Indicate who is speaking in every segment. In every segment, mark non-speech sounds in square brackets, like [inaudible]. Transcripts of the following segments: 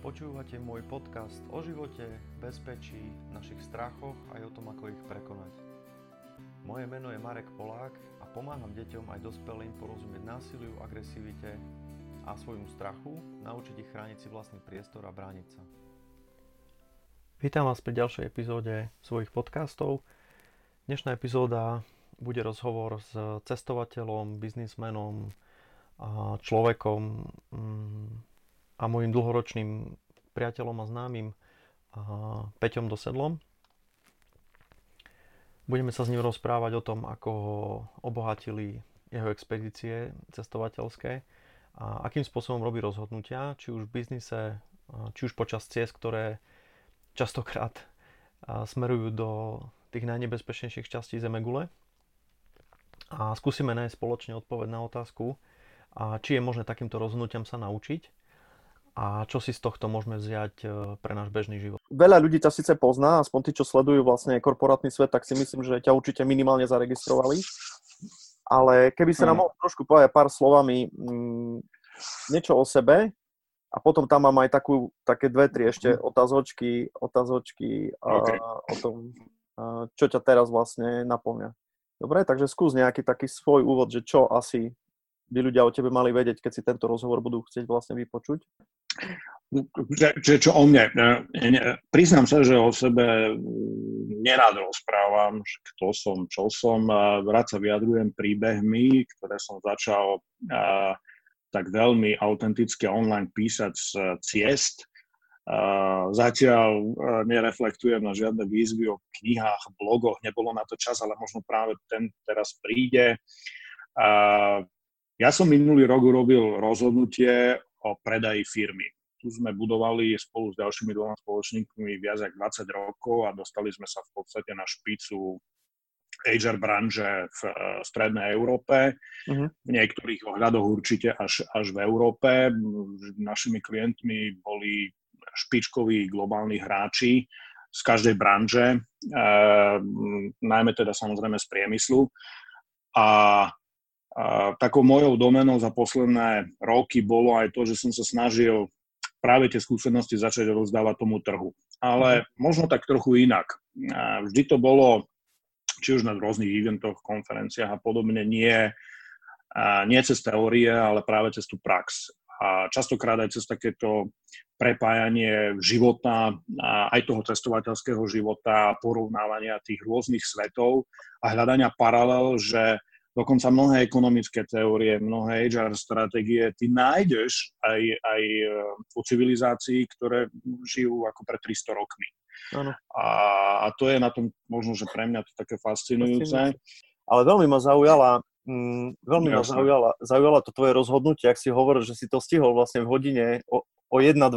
Speaker 1: Počúvate môj podcast o živote, bezpečí, našich strachoch aj o tom, ako ich prekonať. Moje meno je Marek Polák a pomáham deťom aj dospelým porozumieť násiliu, agresivite a svojmu strachu, naučiť ich chrániť si vlastný priestor a brániť sa. Vítam vás pri ďalšej epizóde svojich podcastov. Dnešná epizóda bude rozhovor s cestovateľom, biznismenom, človekom, mm, a môjim dlhoročným priateľom a známym Peťom Dosedlom. Budeme sa s ním rozprávať o tom, ako ho obohatili jeho expedície cestovateľské a akým spôsobom robí rozhodnutia, či už v biznise, či už počas ciest, ktoré častokrát smerujú do tých najnebezpečnejších častí Zemegule. A skúsime nájsť spoločne odpoveď na otázku, či je možné takýmto rozhodnutiam sa naučiť a čo si z tohto môžeme vziať e, pre náš bežný život?
Speaker 2: Veľa ľudí ťa síce pozná, aspoň tí, čo sledujú vlastne korporátny svet, tak si myslím, že ťa určite minimálne zaregistrovali. Ale keby sa nám mm. mohol trošku povedať pár slovami mm, niečo o sebe a potom tam mám aj takú, také dve, tri ešte mm. otázočky, otázočky okay. a, o tom, a, čo ťa teraz vlastne naplňa. Dobre, takže skús nejaký taký svoj úvod, že čo asi by ľudia o tebe mali vedieť, keď si tento rozhovor budú chcieť vlastne vypočuť?
Speaker 3: Že, že čo o mne? Priznám sa, že o sebe nerád rozprávam, kto som, čo som. Rád sa vyjadrujem príbehmi, ktoré som začal tak veľmi autenticky online písať z ciest. Zatiaľ nereflektujem na žiadne výzvy o knihách, blogoch, nebolo na to čas, ale možno práve ten teraz príde. Ja som minulý rok urobil rozhodnutie o predaji firmy. Tu sme budovali spolu s ďalšími dvoma spoločníkmi viac ako 20 rokov a dostali sme sa v podstate na špicu HR branže v uh, strednej Európe, uh-huh. v niektorých ohľadoch určite až, až v Európe. Našimi klientmi boli špičkoví globálni hráči z každej branže, uh, najmä teda samozrejme z priemyslu. A a takou mojou domenou za posledné roky bolo aj to, že som sa snažil práve tie skúsenosti začať rozdávať tomu trhu. Ale mhm. možno tak trochu inak. A vždy to bolo, či už na rôznych eventoch, konferenciách a podobne, nie, a nie cez teórie, ale práve cez tú prax. A častokrát aj cez takéto prepájanie života, a aj toho cestovateľského života, porovnávania tých rôznych svetov a hľadania paralel, že dokonca mnohé ekonomické teórie, mnohé HR stratégie ty nájdeš aj, aj e, u civilizácií, ktoré žijú ako pred 300 rokmi. Ano. A, a to je na tom možno, že pre mňa to také fascinujúce.
Speaker 2: Ale veľmi ma zaujala, mm, veľmi Jasne. ma zaujala, zaujala to tvoje rozhodnutie, ak si hovoril, že si to stihol vlastne v hodine o, o 1.12,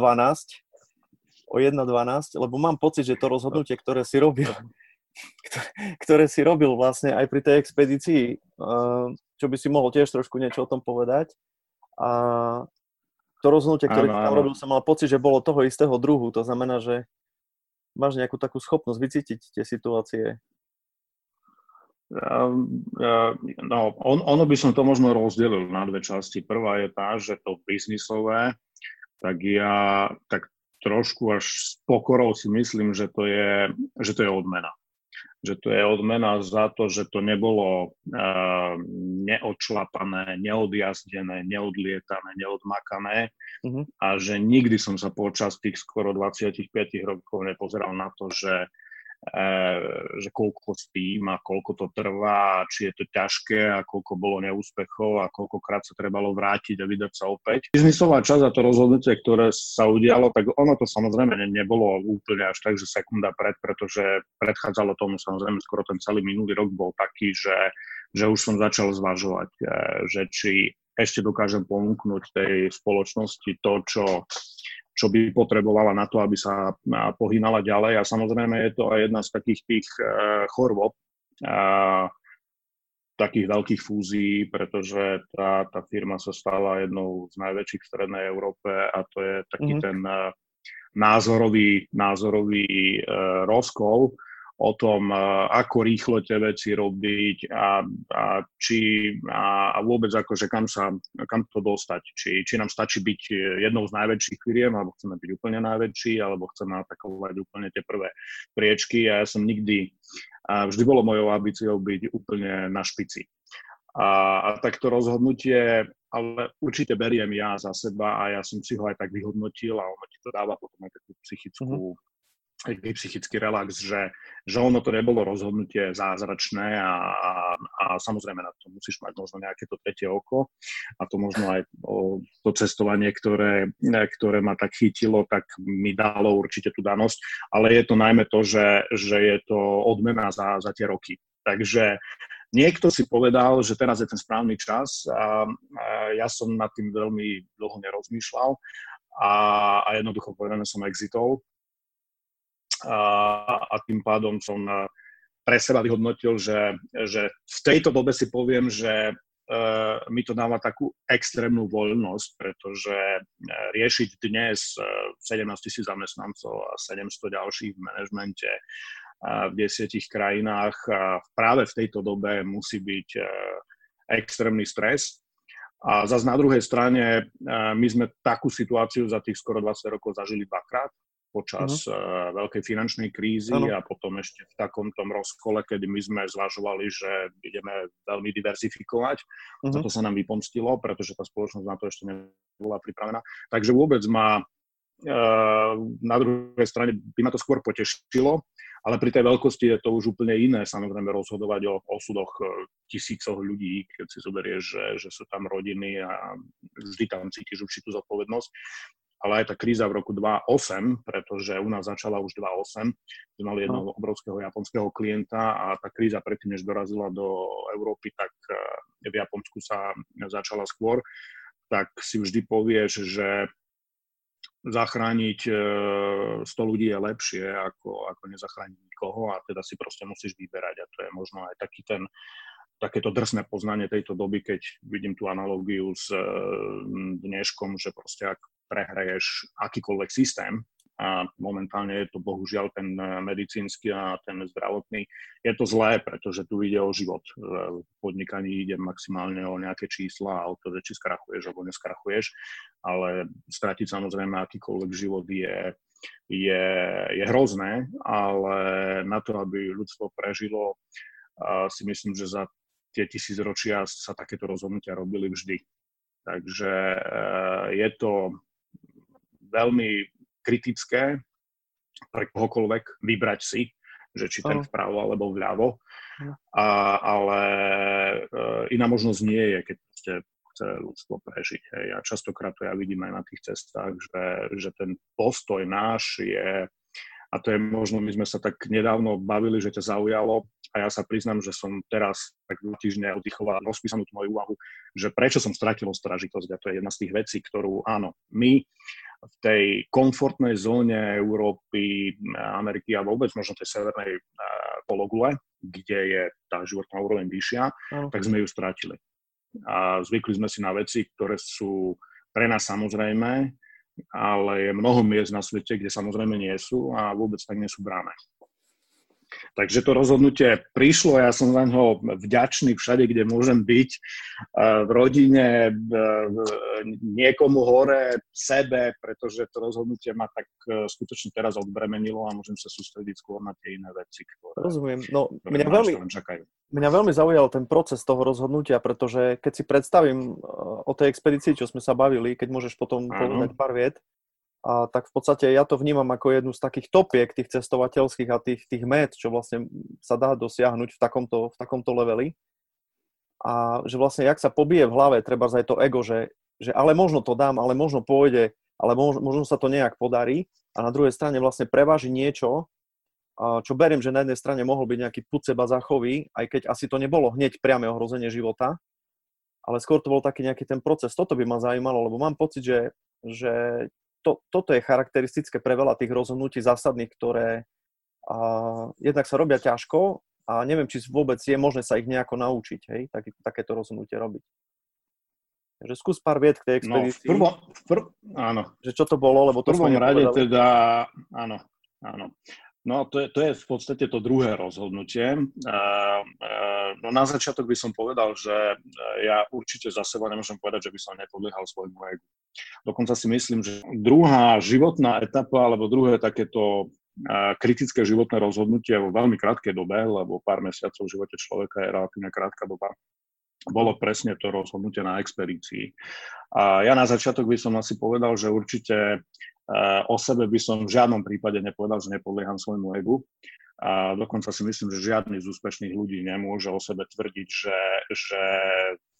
Speaker 2: o 1.12, lebo mám pocit, že to rozhodnutie, ktoré si robil, [laughs] ktoré si robil vlastne aj pri tej expedícii, čo by si mohol tiež trošku niečo o tom povedať. A to rozhodnutie, ktoré si tam robil, som mal pocit, že bolo toho istého druhu. To znamená, že máš nejakú takú schopnosť vycítiť tie situácie.
Speaker 3: No, on, ono by som to možno rozdelil na dve časti. Prvá je tá, že to biznisové, tak ja tak trošku až s pokorou si myslím, že to je, že to je odmena že to je odmena za to, že to nebolo uh, neodšlapané, neodjazdené, neodlietané, neodmakané uh-huh. a že nikdy som sa počas tých skoro 25 rokov nepozeral na to, že Eh, že koľko tým a koľko to trvá, či je to ťažké a koľko bolo neúspechov a koľkokrát sa trebalo vrátiť a vydať sa opäť. Biznisová časť a to rozhodnutie, ktoré sa udialo, tak ono to samozrejme nebolo úplne až tak, že sekunda pred, pretože predchádzalo tomu samozrejme skoro ten celý minulý rok bol taký, že, že už som začal zvažovať, eh, že či ešte dokážem ponúknuť tej spoločnosti to, čo čo by potrebovala na to, aby sa pohynala ďalej. A samozrejme je to aj jedna z takých tých e, chorôb, takých veľkých fúzií, pretože tá, tá firma sa stala jednou z najväčších v Strednej Európe a to je taký mm-hmm. ten e, názorový, názorový rozkol o tom, ako rýchlo tie veci robiť a, a, či, a, a vôbec akože kam, sa, kam to dostať. Či, či nám stačí byť jednou z najväčších firiem, alebo chceme byť úplne najväčší, alebo chceme atakovať úplne tie prvé priečky. A ja som nikdy, a vždy bolo mojou ambíciou byť úplne na špici. A, a takto rozhodnutie, ale určite beriem ja za seba a ja som si ho aj tak vyhodnotil a ono ti to dáva potom aj takú psychickú mm-hmm taký psychický relax, že, že ono to nebolo rozhodnutie zázračné a, a, a samozrejme na to musíš mať možno nejaké to tretie oko a to možno aj o, to cestovanie, ktoré, ktoré ma tak chytilo, tak mi dalo určite tú danosť, ale je to najmä to, že, že je to odmena za, za tie roky. Takže niekto si povedal, že teraz je ten správny čas a, a ja som nad tým veľmi dlho nerozmýšľal a, a jednoducho povedané som exitol a, a tým pádom som e, pre seba vyhodnotil, že, že v tejto dobe si poviem, že uh, mi to dáva takú extrémnu voľnosť, pretože uh, riešiť dnes uh, 17 tisíc zamestnancov a 700 ďalších v manažmente v desiatich krajinách práve v tejto dobe musí byť extrémny stres. A zase na druhej strane my sme takú situáciu za tých skoro 20 rokov zažili dvakrát počas uh-huh. veľkej finančnej krízy uh-huh. a potom ešte v takom tom rozkole, kedy my sme zvažovali, že ideme veľmi diversifikovať. Uh-huh. Toto sa nám vypomstilo, pretože tá spoločnosť na to ešte nebola pripravená. Takže vôbec ma uh, na druhej strane by ma to skôr potešilo, ale pri tej veľkosti je to už úplne iné, samozrejme rozhodovať o osudoch e, tisícoch ľudí, keď si zoberieš, že, že sú tam rodiny a vždy tam cítiš určitú zodpovednosť ale aj tá kríza v roku 2008, pretože u nás začala už 2008, sme mali jedného no. obrovského japonského klienta a tá kríza predtým, než dorazila do Európy, tak eh, v Japonsku sa začala skôr, tak si vždy povieš, že zachrániť 100 eh, ľudí je lepšie, ako, ako nezachrániť nikoho a teda si proste musíš vyberať a to je možno aj taký ten takéto drsné poznanie tejto doby, keď vidím tú analogiu s eh, dneškom, že proste ak prehraješ akýkoľvek systém, a momentálne je to bohužiaľ ten eh, medicínsky a ten zdravotný. Je to zlé, pretože tu ide o život. V podnikaní ide maximálne o nejaké čísla a o to, že či skrachuješ alebo neskrachuješ, ale stratiť samozrejme akýkoľvek život je, je, je hrozné, ale na to, aby ľudstvo prežilo, si myslím, že za tie tisícročia sa takéto rozhodnutia robili vždy. Takže je to veľmi kritické pre kohokoľvek vybrať si, že či ten vpravo alebo vľavo. A, ale e, iná možnosť nie je, keď ste chce ľudstvo prežiť. Hej. A častokrát to ja vidím aj na tých cestách, že, že ten postoj náš je, a to je možno, my sme sa tak nedávno bavili, že ťa zaujalo a ja sa priznám, že som teraz tak dva týždne oddychoval rozpísanú tú moju úvahu, že prečo som stratil ostražitosť a to je jedna z tých vecí, ktorú áno, my v tej komfortnej zóne Európy, Ameriky a vôbec možno tej severnej pologule, kde je tá životná úroveň vyššia, okay. tak sme ju strátili. A zvykli sme si na veci, ktoré sú pre nás samozrejme, ale je mnoho miest na svete, kde samozrejme nie sú a vôbec tak nie sú bráne. Takže to rozhodnutie prišlo, ja som za ňo vďačný všade, kde môžem byť, v rodine, niekomu hore, sebe, pretože to rozhodnutie ma tak e, skutočne teraz odbremenilo a môžem sa sústrediť skôr na tie iné veci, ktoré,
Speaker 2: Rozumiem. No, ktoré mňa, veľmi, mňa veľmi zaujal ten proces toho rozhodnutia, pretože keď si predstavím e, o tej expedícii, čo sme sa bavili, keď môžeš potom Áno. povedať pár viet, a tak v podstate ja to vnímam ako jednu z takých topiek tých cestovateľských a tých, tých met, čo vlastne sa dá dosiahnuť v takomto, v takomto leveli. A že vlastne, jak sa pobije v hlave, treba aj to ego, že, že ale možno to dám, ale možno pôjde, ale možno, možno sa to nejak podarí. A na druhej strane vlastne preváži niečo, čo beriem, že na jednej strane mohol byť nejaký put seba zachový, aj keď asi to nebolo hneď priame ohrozenie života, ale skôr to bol taký nejaký ten proces. Toto by ma zaujímalo, lebo mám pocit, že, že to, toto je charakteristické pre veľa tých rozhodnutí zásadných, ktoré a, jednak sa robia ťažko a neviem, či vôbec je možné sa ich nejako naučiť, hej, tak, takéto rozhodnutie robiť. Takže skús pár viet k tej expedícii.
Speaker 3: No, v prvom, v prv, áno.
Speaker 2: Že čo to bolo, lebo to
Speaker 3: v prvom rade povedali. teda, áno, áno. No to je, to je v podstate to druhé rozhodnutie. No na začiatok by som povedal, že ja určite za seba nemôžem povedať, že by som nepodliehal svojmu egu. Dokonca si myslím, že druhá životná etapa, alebo druhé takéto kritické životné rozhodnutie vo veľmi krátkej dobe, lebo pár mesiacov v živote človeka je relatívne krátka doba, bolo presne to rozhodnutie na expedícii. A ja na začiatok by som asi povedal, že určite Eh, o sebe by som v žiadnom prípade nepovedal, že nepodlieham svojmu egu. A dokonca si myslím, že žiadny z úspešných ľudí nemôže o sebe tvrdiť, že, že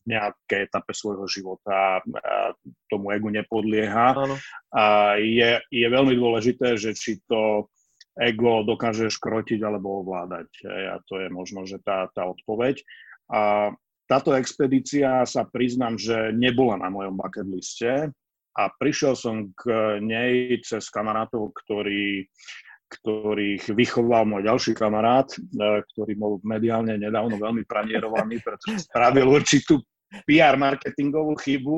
Speaker 3: v nejakej etape svojho života eh, tomu egu nepodlieha. A je, je veľmi dôležité, že či to ego dokáže škrotiť alebo ovládať. A to je možno, že tá, tá odpoveď. A táto expedícia sa priznám, že nebola na mojom bucket liste a prišiel som k nej cez kamarátov, ktorý, ktorých vychoval môj ďalší kamarát, e, ktorý bol mediálne nedávno veľmi pranierovaný, pretože spravil určitú PR marketingovú chybu.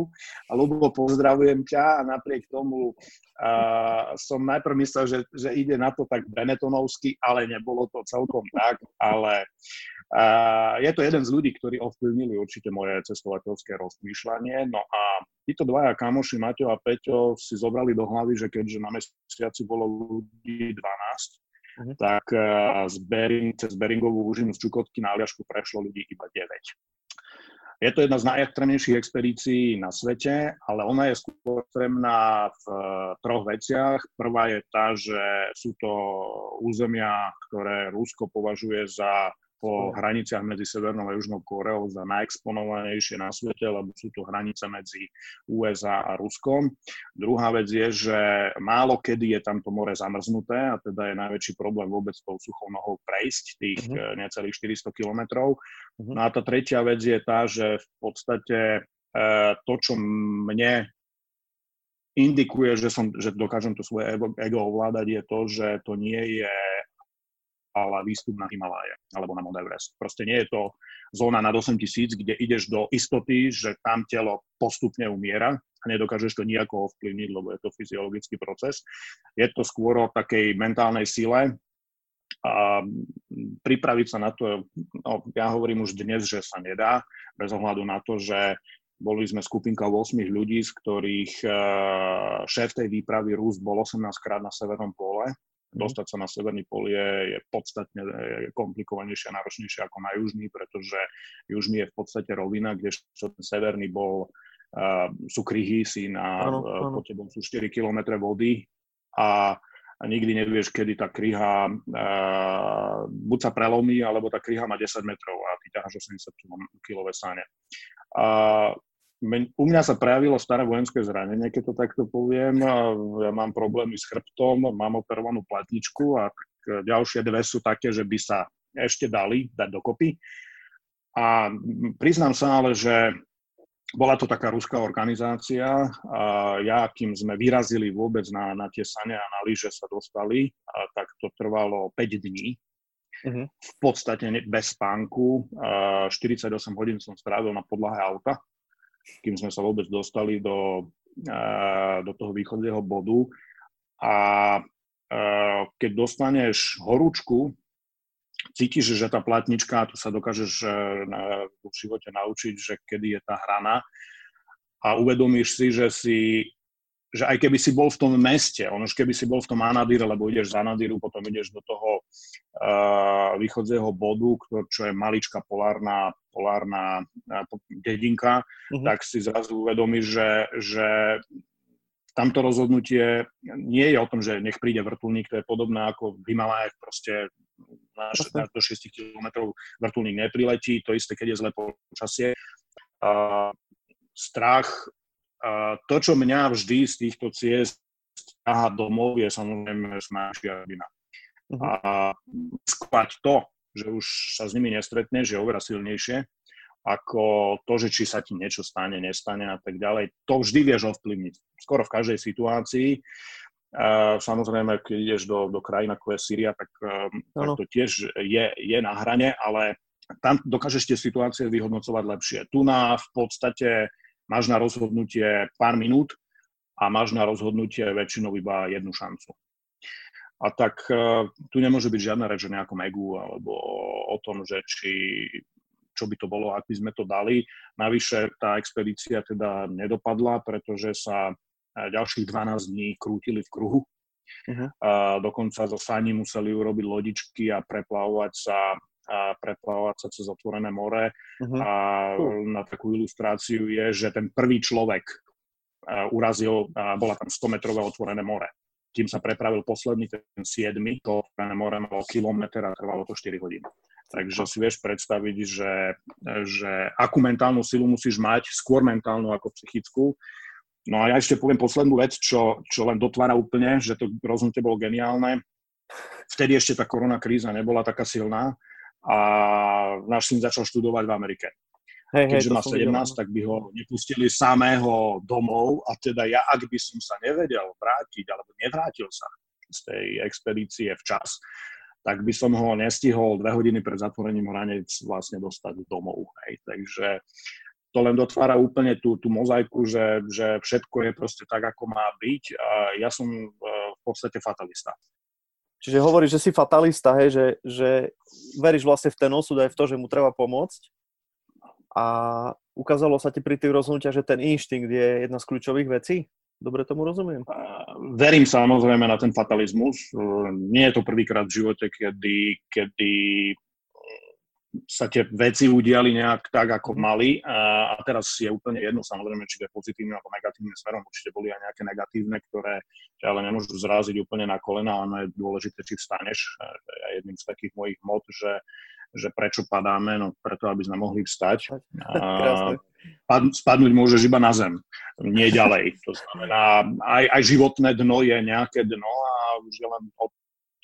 Speaker 3: A Lubo, pozdravujem ťa a napriek tomu uh, som najprv myslel, že, že ide na to tak Benetonovsky, ale nebolo to celkom tak, ale uh, je to jeden z ľudí, ktorí ovplyvnili určite moje cestovateľské rozmýšľanie. No a títo dvaja kamoši, Maťo a Peťo, si zobrali do hlavy, že keďže na mesiaci bolo ľudí 12, uh-huh. Mhm. tak uh, z Bering, cez Beringovú úžinu z Čukotky na Aliašku prešlo ľudí iba 9. Je to jedna z najextrémnejších expedícií na svete, ale ona je skôr extrémna v eh, troch veciach. Prvá je tá, že sú to územia, ktoré Rusko považuje za po hraniciach medzi Severnou a Južnou Koreou za najexponovanejšie na svete, lebo sú to hranice medzi USA a Ruskom. Druhá vec je, že málo kedy je tamto more zamrznuté a teda je najväčší problém vôbec tou suchou nohou prejsť tých mm-hmm. necelých 400 kilometrov. Mm-hmm. No a tá tretia vec je tá, že v podstate e, to, čo mne indikuje, že, som, že dokážem to svoje ego ovládať, je to, že to nie je ale výstup na Himaláje alebo na Mount Everest. Proste nie je to zóna nad 8 tisíc, kde ideš do istoty, že tam telo postupne umiera a nedokážeš to nejako ovplyvniť, lebo je to fyziologický proces. Je to skôr o takej mentálnej sile a pripraviť sa na to, no, ja hovorím už dnes, že sa nedá, bez ohľadu na to, že boli sme skupinka 8 ľudí, z ktorých eh, šéf tej výpravy Rus bol 18 krát na Severnom pole. Dostať sa na severný pol je, je podstatne komplikovanejšie a náročnejšie ako na južný, pretože južný je v podstate rovina, kde ten severný bol, uh, sú kryhy, si na, ano, ano. pod tebou sú 4 km vody a, a nikdy nevieš, kedy tá kryha uh, buď sa prelomí, alebo tá kryha má 10 metrov a ty ťaháš 80 kg sáne. Uh, u mňa sa prejavilo staré vojenské zranenie, keď to takto poviem. Ja mám problémy s chrbtom, mám operovanú platničku a ďalšie dve sú také, že by sa ešte dali dať dokopy. A priznám sa ale, že bola to taká ruská organizácia a ja, kým sme vyrazili vôbec na, na tie sane a na lyže sa dostali, a tak to trvalo 5 dní. Uh-huh. V podstate bez spánku. 48 hodín som strávil na podlahe auta kým sme sa vôbec dostali do, do toho východného bodu. A keď dostaneš horúčku, cítiš, že tá platnička, tu sa dokážeš e, v živote naučiť, že kedy je tá hrana a uvedomíš si, že si že aj keby si bol v tom meste, on už keby si bol v tom Anadíre, lebo ideš z Anadíru, potom ideš do toho uh, východzieho bodu, ktor, čo je maličká polárna, polárna uh, dedinka, uh-huh. tak si zrazu uvedomíš, že, že tamto rozhodnutie nie je o tom, že nech príde vrtulník, to je podobné ako v Himalajách, proste na, na do 6 km vrtulník nepriletí, to isté, keď je zlé počasie. Uh, strach to, čo mňa vždy z týchto ciest ťahá domov, je samozrejme smášia rodina. Uh-huh. A skvať to, že už sa s nimi nestretneš, je oveľa silnejšie ako to, že či sa ti niečo stane, nestane a tak ďalej. To vždy vieš ovplyvniť. Skoro v každej situácii. Uh, samozrejme, keď ideš do, do krajín ako je Syria, tak, uh, tak to tiež je, je na hrane, ale tam dokážeš tie situácie vyhodnocovať lepšie. Tu na v podstate máš na rozhodnutie pár minút a máš na rozhodnutie väčšinou iba jednu šancu. A tak uh, tu nemôže byť žiadna reč o nejakom egu alebo o tom, že či čo by to bolo, ak by sme to dali. Navyše tá expedícia teda nedopadla, pretože sa ďalších 12 dní krútili v kruhu. Uh-huh. A dokonca zo Sani museli urobiť lodičky a preplavovať sa a preplavovať sa cez otvorené more. Uh-huh. A na takú ilustráciu je, že ten prvý človek urazil, bola tam 100-metrové otvorené more. Kým sa prepravil posledný, ten 7, to otvorené more malo kilometr a trvalo to 4 hodiny. Takže si vieš predstaviť, že, že akú mentálnu silu musíš mať, skôr mentálnu ako psychickú. No a ja ešte poviem poslednú vec, čo, čo len dotvára úplne, že to rozhodnutie bolo geniálne. Vtedy ešte tá korona kríza nebola taká silná a náš syn začal študovať v Amerike. Hej, Keďže má 17, videl. tak by ho nepustili samého domov a teda ja, ak by som sa nevedel vrátiť alebo nevrátil sa z tej expedície včas, tak by som ho nestihol dve hodiny pred zatvorením hranec vlastne dostať domov. Hej. Takže to len dotvára úplne tú, tú mozaiku, že, že všetko je proste tak, ako má byť. A ja som e, v podstate fatalista.
Speaker 2: Čiže hovoríš, že si fatalista, hej, že, že veríš vlastne v ten osud aj v to, že mu treba pomôcť a ukázalo sa ti pri tých rozhodnutiach, že ten inštinkt je jedna z kľúčových vecí? Dobre tomu rozumiem?
Speaker 3: Verím samozrejme na ten fatalizmus. Nie je to prvýkrát v živote, kedy, kedy sa tie veci udiali nejak tak, ako mali a, a teraz je úplne jedno samozrejme, či to je pozitívne alebo negatívne smerom. Určite boli aj nejaké negatívne, ktoré ťa ale nemôžu zráziť úplne na kolena, ale je dôležité, či vstaneš. Je jedným z takých mojich mod, že že prečo padáme, no preto, aby sme mohli vstať. A spadnúť môžeš iba na zem, nie ďalej. To znamená, aj, aj životné dno je nejaké dno a už je len o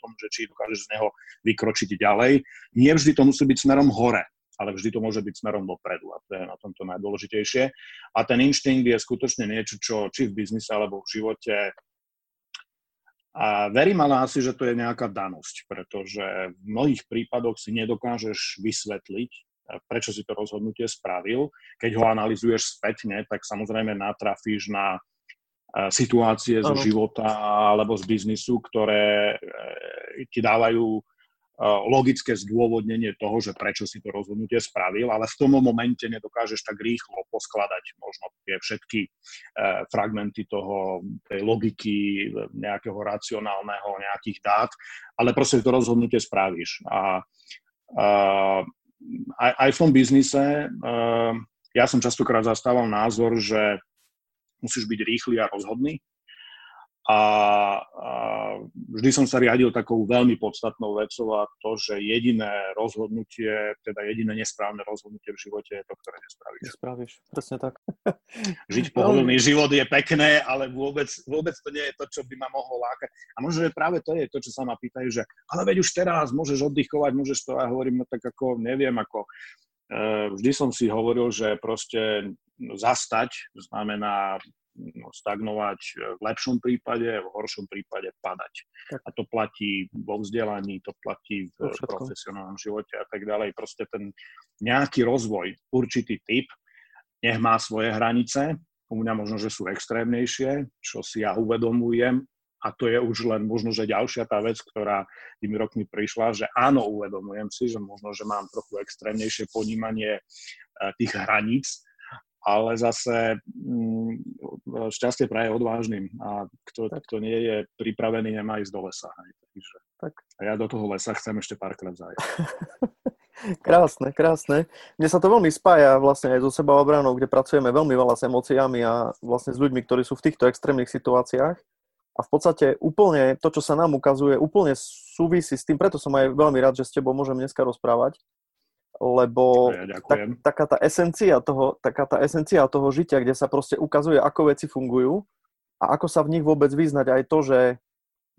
Speaker 3: tom, že či dokážeš z neho vykročiť ďalej. Nie vždy to musí byť smerom hore, ale vždy to môže byť smerom dopredu a to je na tomto najdôležitejšie. A ten inštinkt je skutočne niečo, čo či v biznise alebo v živote a verím ale asi, že to je nejaká danosť, pretože v mnohých prípadoch si nedokážeš vysvetliť, prečo si to rozhodnutie spravil. Keď ho analizuješ spätne, tak samozrejme natrafíš na situácie zo života alebo z biznisu, ktoré eh, ti dávajú logické zdôvodnenie toho, že prečo si to rozhodnutie spravil, ale v tom momente nedokážeš tak rýchlo poskladať možno tie všetky fragmenty toho, tej logiky nejakého racionálneho, nejakých dát, ale proste to rozhodnutie spravíš. A, a aj, aj v tom biznise ja som častokrát zastával názor, že musíš byť rýchly a rozhodný, a, a vždy som sa riadil takou veľmi podstatnou vecou a to, že jediné rozhodnutie, teda jediné nesprávne rozhodnutie v živote je to, ktoré nespravíš.
Speaker 2: Nespravíš, presne tak.
Speaker 3: Žiť [laughs] pohodlný život je pekné, ale vôbec, vôbec to nie je to, čo by ma mohlo lákať. A možno, že práve to je to, čo sa ma pýtajú, že ale veď už teraz môžeš oddychovať, môžeš to, a hovorím, no tak ako, neviem, ako vždy som si hovoril, že proste zastať znamená No, stagnovať v lepšom prípade, v horšom prípade padať. Tak. A to platí vo vzdelaní, to platí v to profesionálnom živote a tak ďalej. Proste ten nejaký rozvoj, určitý typ, nech má svoje hranice, u mňa možno, že sú extrémnejšie, čo si ja uvedomujem, a to je už len možno, že ďalšia tá vec, ktorá tými rokmi prišla, že áno, uvedomujem si, že možno, že mám trochu extrémnejšie ponímanie eh, tých hraníc, ale zase mm, šťastie praje odvážnym a kto, kto nie je pripravený, nemá ísť do lesa. Hej. Takže, tak. A ja do toho lesa chcem ešte párkrát zajať. [laughs]
Speaker 2: krásne, krásne. Mne sa to veľmi spája vlastne aj so seba obranou, kde pracujeme veľmi veľa s emóciami a vlastne s ľuďmi, ktorí sú v týchto extrémnych situáciách. A v podstate úplne to, čo sa nám ukazuje, úplne súvisí s tým, preto som aj veľmi rád, že s tebou môžem dneska rozprávať, lebo
Speaker 3: ja
Speaker 2: tak, taká, tá esencia toho, taká tá esencia toho žitia, kde sa proste ukazuje, ako veci fungujú a ako sa v nich vôbec vyznať aj to, že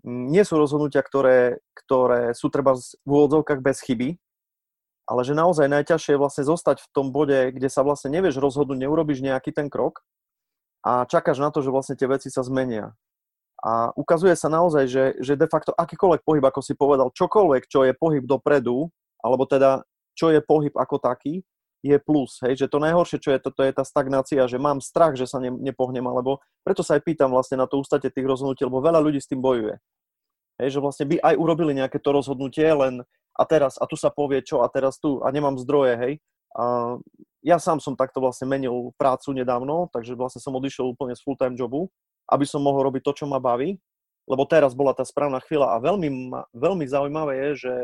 Speaker 2: nie sú rozhodnutia, ktoré, ktoré sú treba v úvodzovkách bez chyby, ale že naozaj najťažšie je vlastne zostať v tom bode, kde sa vlastne nevieš rozhodnúť, neurobiš nejaký ten krok a čakáš na to, že vlastne tie veci sa zmenia. A ukazuje sa naozaj, že, že de facto akýkoľvek pohyb, ako si povedal, čokoľvek, čo je pohyb dopredu, alebo teda čo je pohyb ako taký, je plus, hej, že to najhoršie, čo je, to, je tá stagnácia, že mám strach, že sa ne, nepohnem, alebo preto sa aj pýtam vlastne na to ústate tých rozhodnutí, lebo veľa ľudí s tým bojuje. Hej, že vlastne by aj urobili nejaké to rozhodnutie, len a teraz, a tu sa povie čo, a teraz tu, a nemám zdroje, hej. A ja sám som takto vlastne menil prácu nedávno, takže vlastne som odišiel úplne z full-time jobu, aby som mohol robiť to, čo ma baví, lebo teraz bola tá správna chvíľa a veľmi, veľmi zaujímavé je, že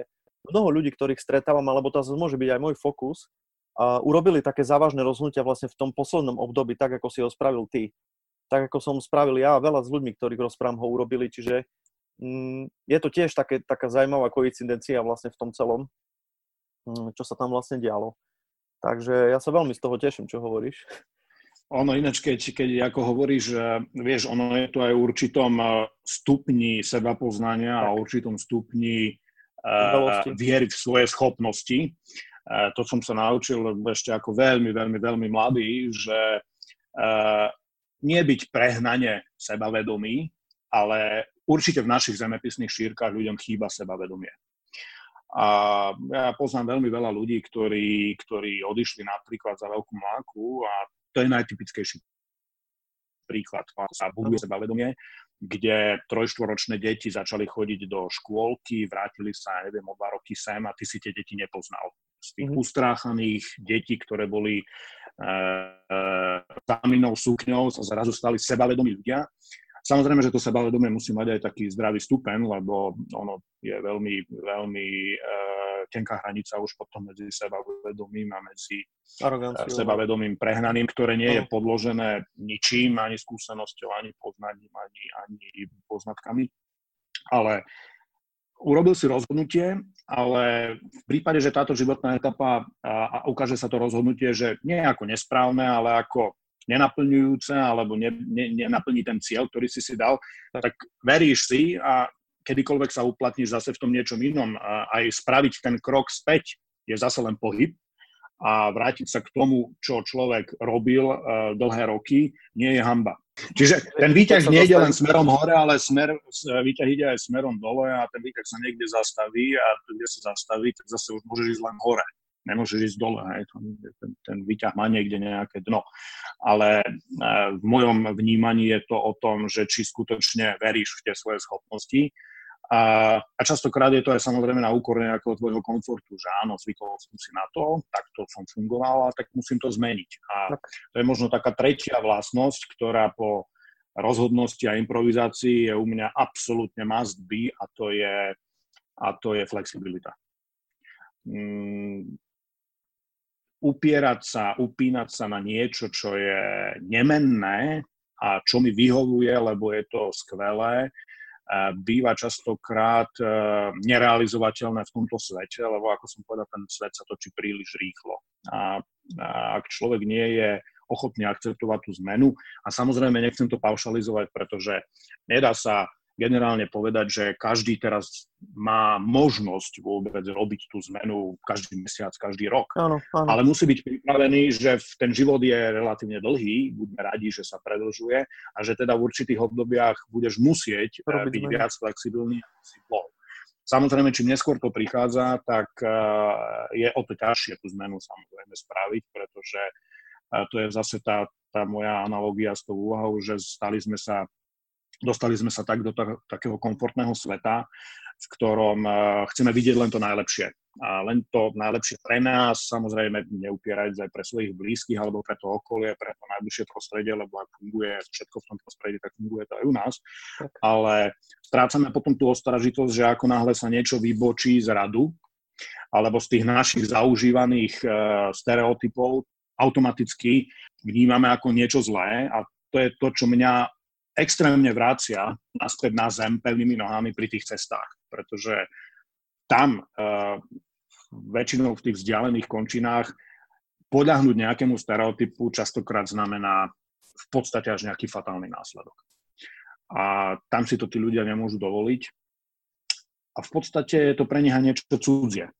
Speaker 2: mnoho ľudí, ktorých stretávam, alebo to môže byť aj môj fokus, a urobili také závažné rozhodnutia vlastne v tom poslednom období, tak ako si ho spravil ty. Tak ako som spravil ja, veľa s ľuďmi, ktorých rozprávam, ho urobili, čiže Mm, je to tiež také, taká zaujímavá koincidencia vlastne v tom celom, mm, čo sa tam vlastne dialo. Takže ja sa veľmi z toho teším, čo hovoríš.
Speaker 3: Ono ináč, keď, keď ako hovoríš, vieš, ono je to aj v určitom e, stupni seba poznania a určitom stupni uh, viery v svoje schopnosti. Uh, to som sa naučil ešte ako veľmi, veľmi, veľmi mladý, že uh, nie byť prehnane sebavedomý, ale určite v našich zemepisných šírkach ľuďom chýba sebavedomie. A ja poznám veľmi veľa ľudí, ktorí, ktorí odišli napríklad za veľkú mláku a to je najtypickejší príklad, ako sa buduje sebavedomie, kde trojštvoročné deti začali chodiť do škôlky, vrátili sa, neviem, o dva roky sem a ty si tie deti nepoznal. Z tých mm. ustráchaných detí, ktoré boli e, e, sukňou, sa zrazu stali sebavedomí ľudia Samozrejme, že to sebavedomie musí mať aj taký zdravý stupeň, lebo ono je veľmi, veľmi e, tenká hranica už potom medzi sebavedomím a medzi e, sebavedomím prehnaným, ktoré nie je podložené ničím, ani skúsenosťou, ani poznaním, ani, ani poznatkami. Ale urobil si rozhodnutie, ale v prípade, že táto životná etapa a, a ukáže sa to rozhodnutie, že nie ako nesprávne, ale ako nenaplňujúce alebo ne, ne, nenaplní ten cieľ, ktorý si si dal, tak veríš si a kedykoľvek sa uplatníš zase v tom niečom inom, a aj spraviť ten krok späť je zase len pohyb a vrátiť sa k tomu, čo človek robil uh, dlhé roky, nie je hamba. Čiže ten výťah nie ide len smerom hore, ale smer, výťah ide aj smerom dole a ten výťah sa niekde zastaví a kde sa zastaví, tak zase už môžeš ísť len hore nemôžeš ísť dole, hej, ten, ten výťah má niekde nejaké dno. Ale e, v mojom vnímaní je to o tom, že či skutočne veríš v tie svoje schopnosti a, a častokrát je to aj samozrejme na úkor nejakého tvojho komfortu, že áno, zvykol som si na to, takto som fungoval a tak musím to zmeniť. A to je možno taká tretia vlastnosť, ktorá po rozhodnosti a improvizácii je u mňa absolútne must be a to je, a to je flexibilita. Mm, upierať sa, upínať sa na niečo, čo je nemenné a čo mi vyhovuje, lebo je to skvelé, býva častokrát e, nerealizovateľné v tomto svete, lebo ako som povedal, ten svet sa točí príliš rýchlo. A, ak človek nie je ochotný akceptovať tú zmenu, a samozrejme nechcem to paušalizovať, pretože nedá sa generálne povedať, že každý teraz má možnosť vôbec robiť tú zmenu každý mesiac, každý rok.
Speaker 2: Áno, áno.
Speaker 3: Ale musí byť pripravený, že ten život je relatívne dlhý, buďme radi, že sa predlžuje a že teda v určitých obdobiach budeš musieť eh, Robiť byť zmenu. viac flexibilný. Samozrejme, čím neskôr to prichádza, tak uh, je o to ťažšie tú zmenu samozrejme spraviť, pretože uh, to je zase tá, tá moja analogia s tou úvahou, že stali sme sa Dostali sme sa tak do takého komfortného sveta, v ktorom eh, chceme vidieť len to najlepšie. A len to najlepšie pre nás, samozrejme neupierať aj pre svojich blízkych alebo pre to okolie, pre to najbližšie prostredie, lebo ak funguje všetko v tom prostredí, tak funguje to aj u nás. Ale strácame potom tú ostražitosť, že ako náhle sa niečo vybočí z radu, alebo z tých našich zaužívaných uh, stereotypov, automaticky vnímame ako niečo zlé a to je to, čo mňa extrémne vrácia naspäť na zem pevnými nohami pri tých cestách, pretože tam uh, väčšinou v tých vzdialených končinách podľahnúť nejakému stereotypu častokrát znamená v podstate až nejaký fatálny následok. A tam si to tí ľudia nemôžu dovoliť. A v podstate je to pre nich aj niečo cudzie.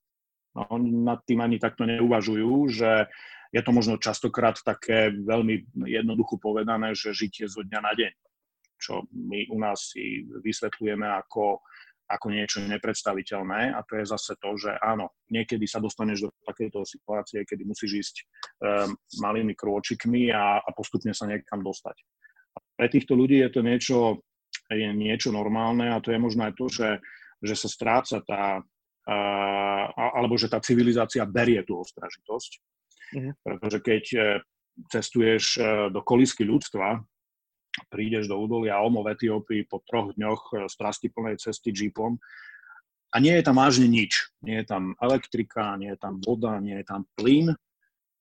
Speaker 3: No, nad tým ani takto neuvažujú, že je to možno častokrát také veľmi jednoducho povedané, že žitie zo dňa na deň čo my u nás si vysvetľujeme ako, ako niečo nepredstaviteľné a to je zase to, že áno, niekedy sa dostaneš do takéto situácie, kedy musíš ísť um, malými krôčikmi a, a postupne sa niekam dostať. A pre týchto ľudí je to niečo je niečo normálne a to je možno aj to, že, že sa stráca tá, uh, alebo že tá civilizácia berie tú ostražitosť. Mm-hmm. Pretože keď e, cestuješ do kolisky ľudstva, prídeš do údolia Omo v Etiópii po troch dňoch strasti plnej cesty jeepom a nie je tam vážne nič. Nie je tam elektrika, nie je tam voda, nie je tam plyn,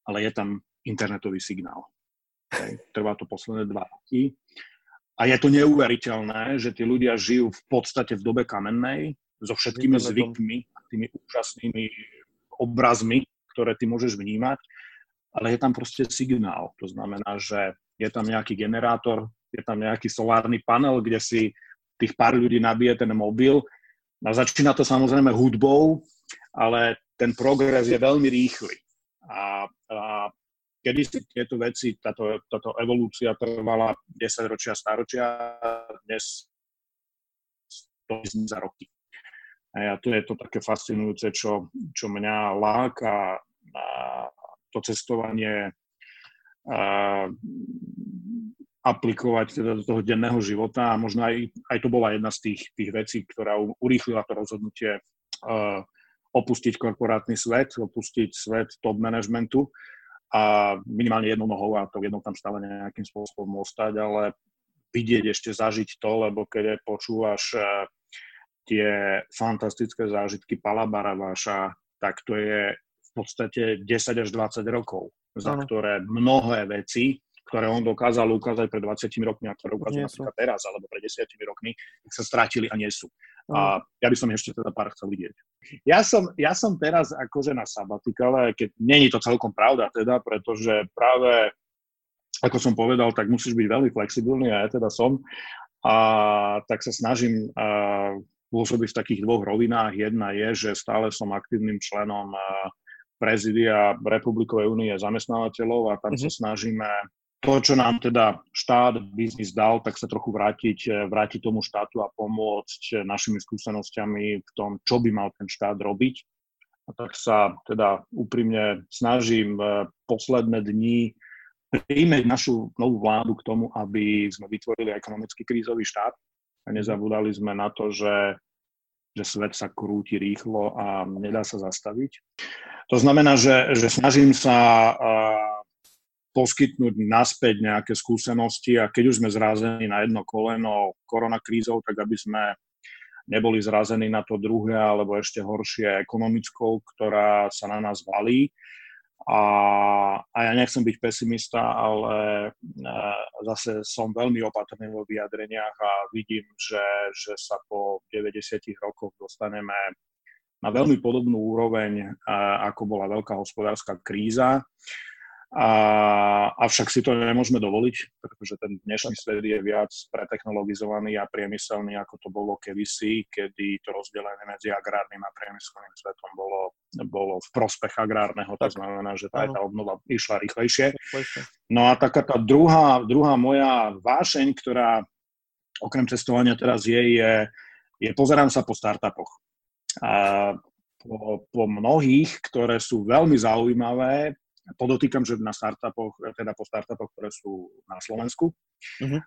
Speaker 3: ale je tam internetový signál. Trvá to posledné dva roky. A je to neuveriteľné, že tí ľudia žijú v podstate v dobe kamennej, so všetkými zvykmi, tými úžasnými obrazmi, ktoré ty môžeš vnímať, ale je tam proste signál. To znamená, že je tam nejaký generátor, je tam nejaký solárny panel, kde si tých pár ľudí nabije ten mobil. A začína to samozrejme hudbou, ale ten progres je veľmi rýchly. A, a kedy si tieto veci, táto, táto evolúcia trvala 10 ročia, staročia, dnes to za roky. A to je to také fascinujúce, čo, čo mňa láka a to cestovanie a aplikovať teda do toho denného života a možno aj, aj to bola jedna z tých, tých vecí, ktorá urýchlila to rozhodnutie uh, opustiť korporátny svet, opustiť svet top managementu a minimálne jednou nohou a to jednou tam stále nejakým spôsobom ostať, ale vidieť ešte zažiť to, lebo keď počúvaš e, tie fantastické zážitky Palabara váša, tak to je v podstate 10 až 20 rokov, za ano. ktoré mnohé veci ktoré on dokázal ukázať pred 20 rokmi a ktoré ukázal napríklad teraz alebo pred 10 rokmi, tak sa strátili a nie sú. Mm. A ja by som ešte teda pár chcel vidieť. Ja som, ja som teraz akože na sabatikale, keď není to celkom pravda teda, pretože práve ako som povedal, tak musíš byť veľmi flexibilný a ja teda som. A tak sa snažím a, pôsobiť v takých dvoch rovinách. Jedna je, že stále som aktívnym členom a, prezidia Republikovej únie zamestnávateľov a tam mm-hmm. sa snažíme to, čo nám teda štát, biznis dal, tak sa trochu vrátiť, eh, vrátiť tomu štátu a pomôcť eh, našimi skúsenosťami v tom, čo by mal ten štát robiť. A tak sa teda úprimne snažím eh, posledné dni príjmeť našu novú vládu k tomu, aby sme vytvorili ekonomický krízový štát a nezabudali sme na to, že, že svet sa krúti rýchlo a nedá sa zastaviť. To znamená, že, že snažím sa poskytnúť naspäť nejaké skúsenosti a keď už sme zrázení na jedno koleno koronakrízou, tak aby sme neboli zrazení na to druhé alebo ešte horšie ekonomickou, ktorá sa na nás valí. A, a ja nechcem byť pesimista, ale e, zase som veľmi opatrný vo vyjadreniach a vidím, že, že sa po 90 rokoch dostaneme na veľmi podobnú úroveň, ako bola veľká hospodárska kríza. A, avšak si to nemôžeme dovoliť, pretože ten dnešný svet je viac pretechnologizovaný a priemyselný, ako to bolo kedysi, kedy to rozdelenie medzi agrárnym a priemyselným svetom bolo, bolo v prospech agrárneho, to znamená, že tá, tá obnova išla rýchlejšie. No a taká tá druhá, druhá moja vášeň, ktorá okrem cestovania teraz je, je, je pozerám sa po startupoch. A po, po mnohých, ktoré sú veľmi zaujímavé, Podotýkam, že na startupoch, teda po startupoch, ktoré sú na Slovensku, uh-huh.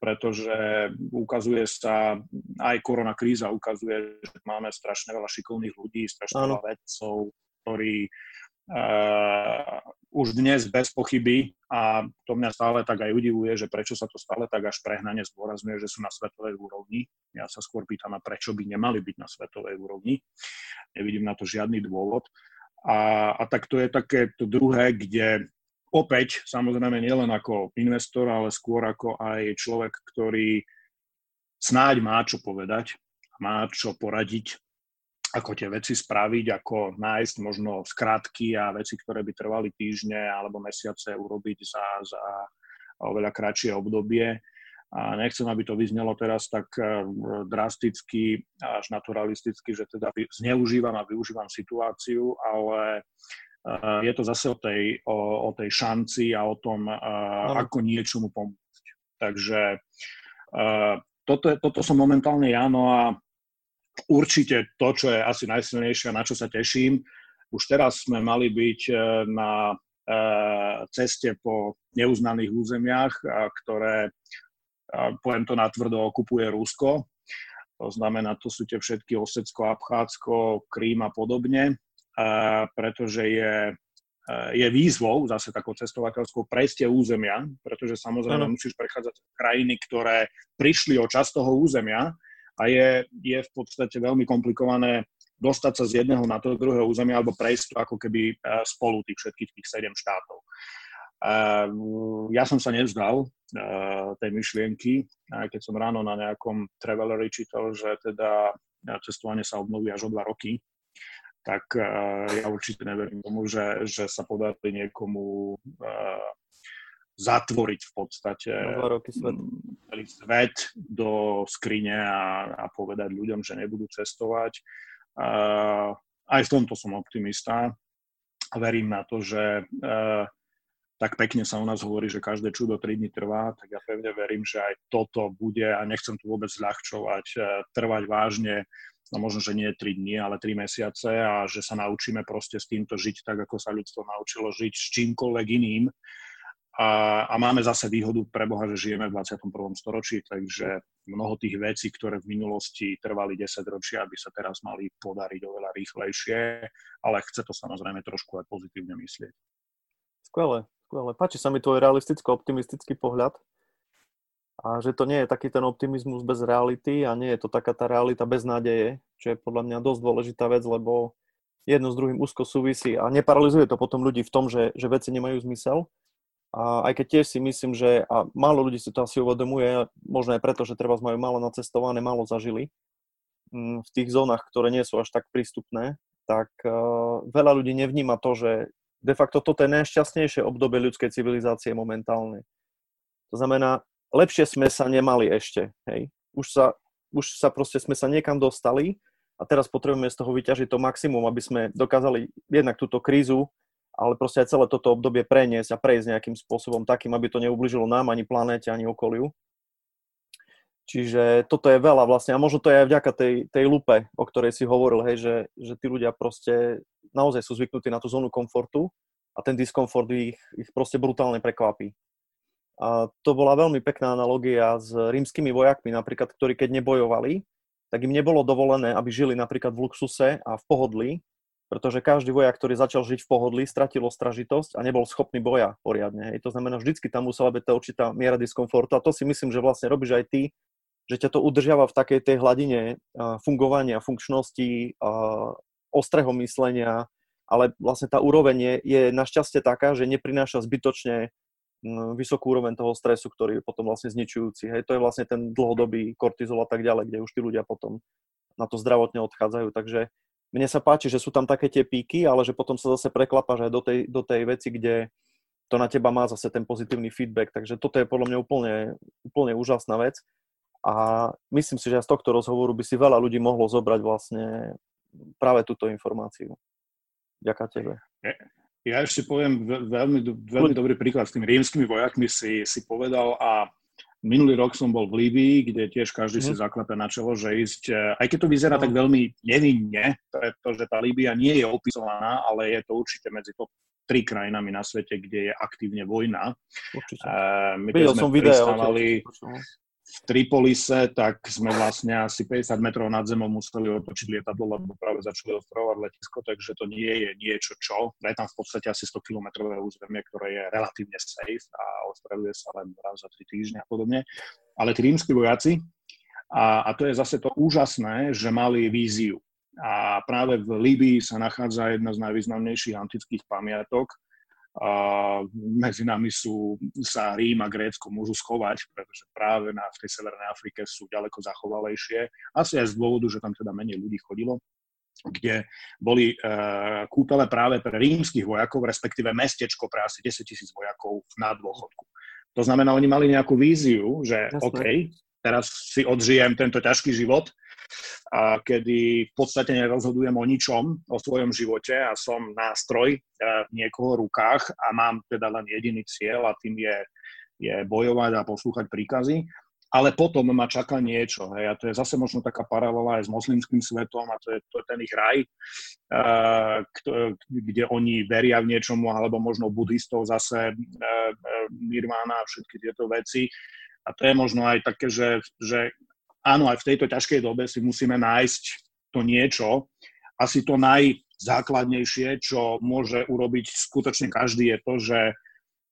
Speaker 3: pretože ukazuje sa, aj korona kríza ukazuje, že máme strašne veľa šikovných ľudí, strašne veľa vedcov, ktorí Uh, už dnes bez pochyby a to mňa stále tak aj udivuje, že prečo sa to stále tak až prehnane zdôrazňuje, že sú na svetovej úrovni. Ja sa skôr pýtam, a prečo by nemali byť na svetovej úrovni. Nevidím na to žiadny dôvod. A, a tak to je také to druhé, kde opäť, samozrejme nielen ako investor, ale skôr ako aj človek, ktorý snáď má čo povedať, má čo poradiť, ako tie veci spraviť, ako nájsť možno skrátky a veci, ktoré by trvali týždne alebo mesiace urobiť za, za oveľa kratšie obdobie a nechcem, aby to vyznelo teraz tak eh, drasticky až naturalisticky, že teda zneužívam a využívam situáciu, ale eh, je to zase o tej, o, o tej šanci a o tom, no. ako niečomu pomôcť. Takže toto, toto som momentálne ja, no a určite to, čo je asi najsilnejšie a na čo sa teším, už teraz sme mali byť na ceste po neuznaných územiach, ktoré poviem to natvrdo, okupuje Rusko. To znamená, to sú tie všetky Osecko, Abchádzko, Krím a podobne, pretože je, je výzvou, zase takou cestovateľskou, prejsť územia, pretože samozrejme ano. musíš prechádzať krajiny, ktoré prišli o časť toho územia a je, je v podstate veľmi komplikované dostať sa z jedného na to druhého územia alebo prejsť to ako keby spolu tých všetkých tých sedem štátov. Ja som sa nevzdal tej myšlienky, keď som ráno na nejakom traveleri čítal, že teda cestovanie sa obnoví až o dva roky, tak ja určite neverím tomu, že, že sa podarí niekomu zatvoriť v podstate
Speaker 2: roky svet.
Speaker 3: celý svet do skrine a, a povedať ľuďom, že nebudú cestovať. Aj v tomto som optimista a verím na to, že tak pekne sa u nás hovorí, že každé čudo 3 dní trvá, tak ja pevne verím, že aj toto bude, a nechcem tu vôbec zľahčovať, e, trvať vážne, no možno, že nie 3 dní, ale 3 mesiace a že sa naučíme proste s týmto žiť tak, ako sa ľudstvo naučilo žiť s čímkoľvek iným. A, a máme zase výhodu pre Boha, že žijeme v 21. storočí, takže mnoho tých vecí, ktoré v minulosti trvali 10 ročia, by sa teraz mali podariť oveľa rýchlejšie, ale chce to samozrejme trošku aj pozitívne myslieť.
Speaker 2: Skvelé, skvelé. Páči sa mi tvoj realisticko-optimistický pohľad a že to nie je taký ten optimizmus bez reality a nie je to taká tá realita bez nádeje, čo je podľa mňa dosť dôležitá vec, lebo jedno s druhým úzko súvisí a neparalizuje to potom ľudí v tom, že, že veci nemajú zmysel. A aj keď tiež si myslím, že a málo ľudí si to asi uvedomuje, možno aj preto, že treba majú málo nacestované, málo zažili mm, v tých zónach, ktoré nie sú až tak prístupné, tak uh, veľa ľudí nevníma to, že de facto toto je najšťastnejšie obdobie ľudskej civilizácie momentálne. To znamená, lepšie sme sa nemali ešte. Hej? Už, sa, už sa proste sme sa niekam dostali a teraz potrebujeme z toho vyťažiť to maximum, aby sme dokázali jednak túto krízu, ale proste aj celé toto obdobie preniesť a prejsť nejakým spôsobom takým, aby to neubližilo nám, ani planéte, ani okoliu. Čiže toto je veľa vlastne a možno to je aj vďaka tej, tej lupe, o ktorej si hovoril, hej, že, že tí ľudia proste naozaj sú zvyknutí na tú zónu komfortu a ten diskomfort ich, ich proste brutálne prekvapí. A to bola veľmi pekná analogia s rímskymi vojakmi, napríklad, ktorí keď nebojovali, tak im nebolo dovolené, aby žili napríklad v luxuse a v pohodlí, pretože každý vojak, ktorý začal žiť v pohodlí, stratil ostražitosť a nebol schopný boja poriadne. Hej. To znamená, vždycky tam musela byť tá určitá miera diskomfortu a to si myslím, že vlastne robíš aj ty že ťa to udržiava v takej tej hladine fungovania, funkčnosti, ostrého myslenia, ale vlastne tá úroveň je, je našťastie taká, že neprináša zbytočne vysokú úroveň toho stresu, ktorý je potom vlastne zničujúci. Hej, to je vlastne ten dlhodobý kortizol a tak ďalej, kde už tí ľudia potom na to zdravotne odchádzajú. Takže mne sa páči, že sú tam také tie píky, ale že potom sa zase preklapáš aj do tej, do tej veci, kde to na teba má zase ten pozitívny feedback. Takže toto je podľa mňa úplne, úplne úžasná vec. A myslím si, že z tohto rozhovoru by si veľa ľudí mohlo zobrať vlastne práve túto informáciu. Ďakujem tebe.
Speaker 3: Ja ešte poviem veľmi, veľmi dobrý príklad. S tými rímskymi vojakmi si, si povedal a minulý rok som bol v Líbii, kde tiež každý mm. si mhm. zaklepe na čelo, že ísť, e, aj keď to vyzerá no. tak veľmi nevinne, pretože tá Líbia nie je opisovaná, ale je to určite medzi top tri krajinami na svete, kde je aktívne vojna. Určite. Uh, my Videl som video. V Tripolise, tak sme vlastne asi 50 metrov nad zemou museli otočiť lietadlo, lebo práve začali ostrovať letisko, takže to nie je niečo čo. Je tam v podstate asi 100 km územie, ktoré je relatívne safe a ostravuje sa len raz za 3 týždne a podobne. Ale tí rímsky vojaci, a, a to je zase to úžasné, že mali víziu. A práve v Líbii sa nachádza jedna z najvýznamnejších antických pamiatok, a medzi nami sú, sa Rím a Grécko môžu schovať, pretože práve na, v tej Severnej Afrike sú ďaleko zachovalejšie. Asi aj z dôvodu, že tam teda menej ľudí chodilo kde boli uh, kúpele práve pre rímskych vojakov, respektíve mestečko pre asi 10 tisíc vojakov na dôchodku. To znamená, oni mali nejakú víziu, že Jasne. OK, teraz si odžijem tento ťažký život, a kedy v podstate nerozhodujem o ničom, o svojom živote a som nástroj e, v niekoho rukách a mám teda len jediný cieľ a tým je, je bojovať a poslúchať príkazy. Ale potom ma čaká niečo. Hej, a to je zase možno taká paralela aj s moslimským svetom a to je, to je ten ich raj, uh, kde oni veria v niečomu, alebo možno buddhistov zase uh, nirvána a všetky tieto veci A to je možno aj také, že, že áno, aj v tejto ťažkej dobe si musíme nájsť to niečo. Asi to najzákladnejšie, čo môže urobiť skutočne každý, je to, že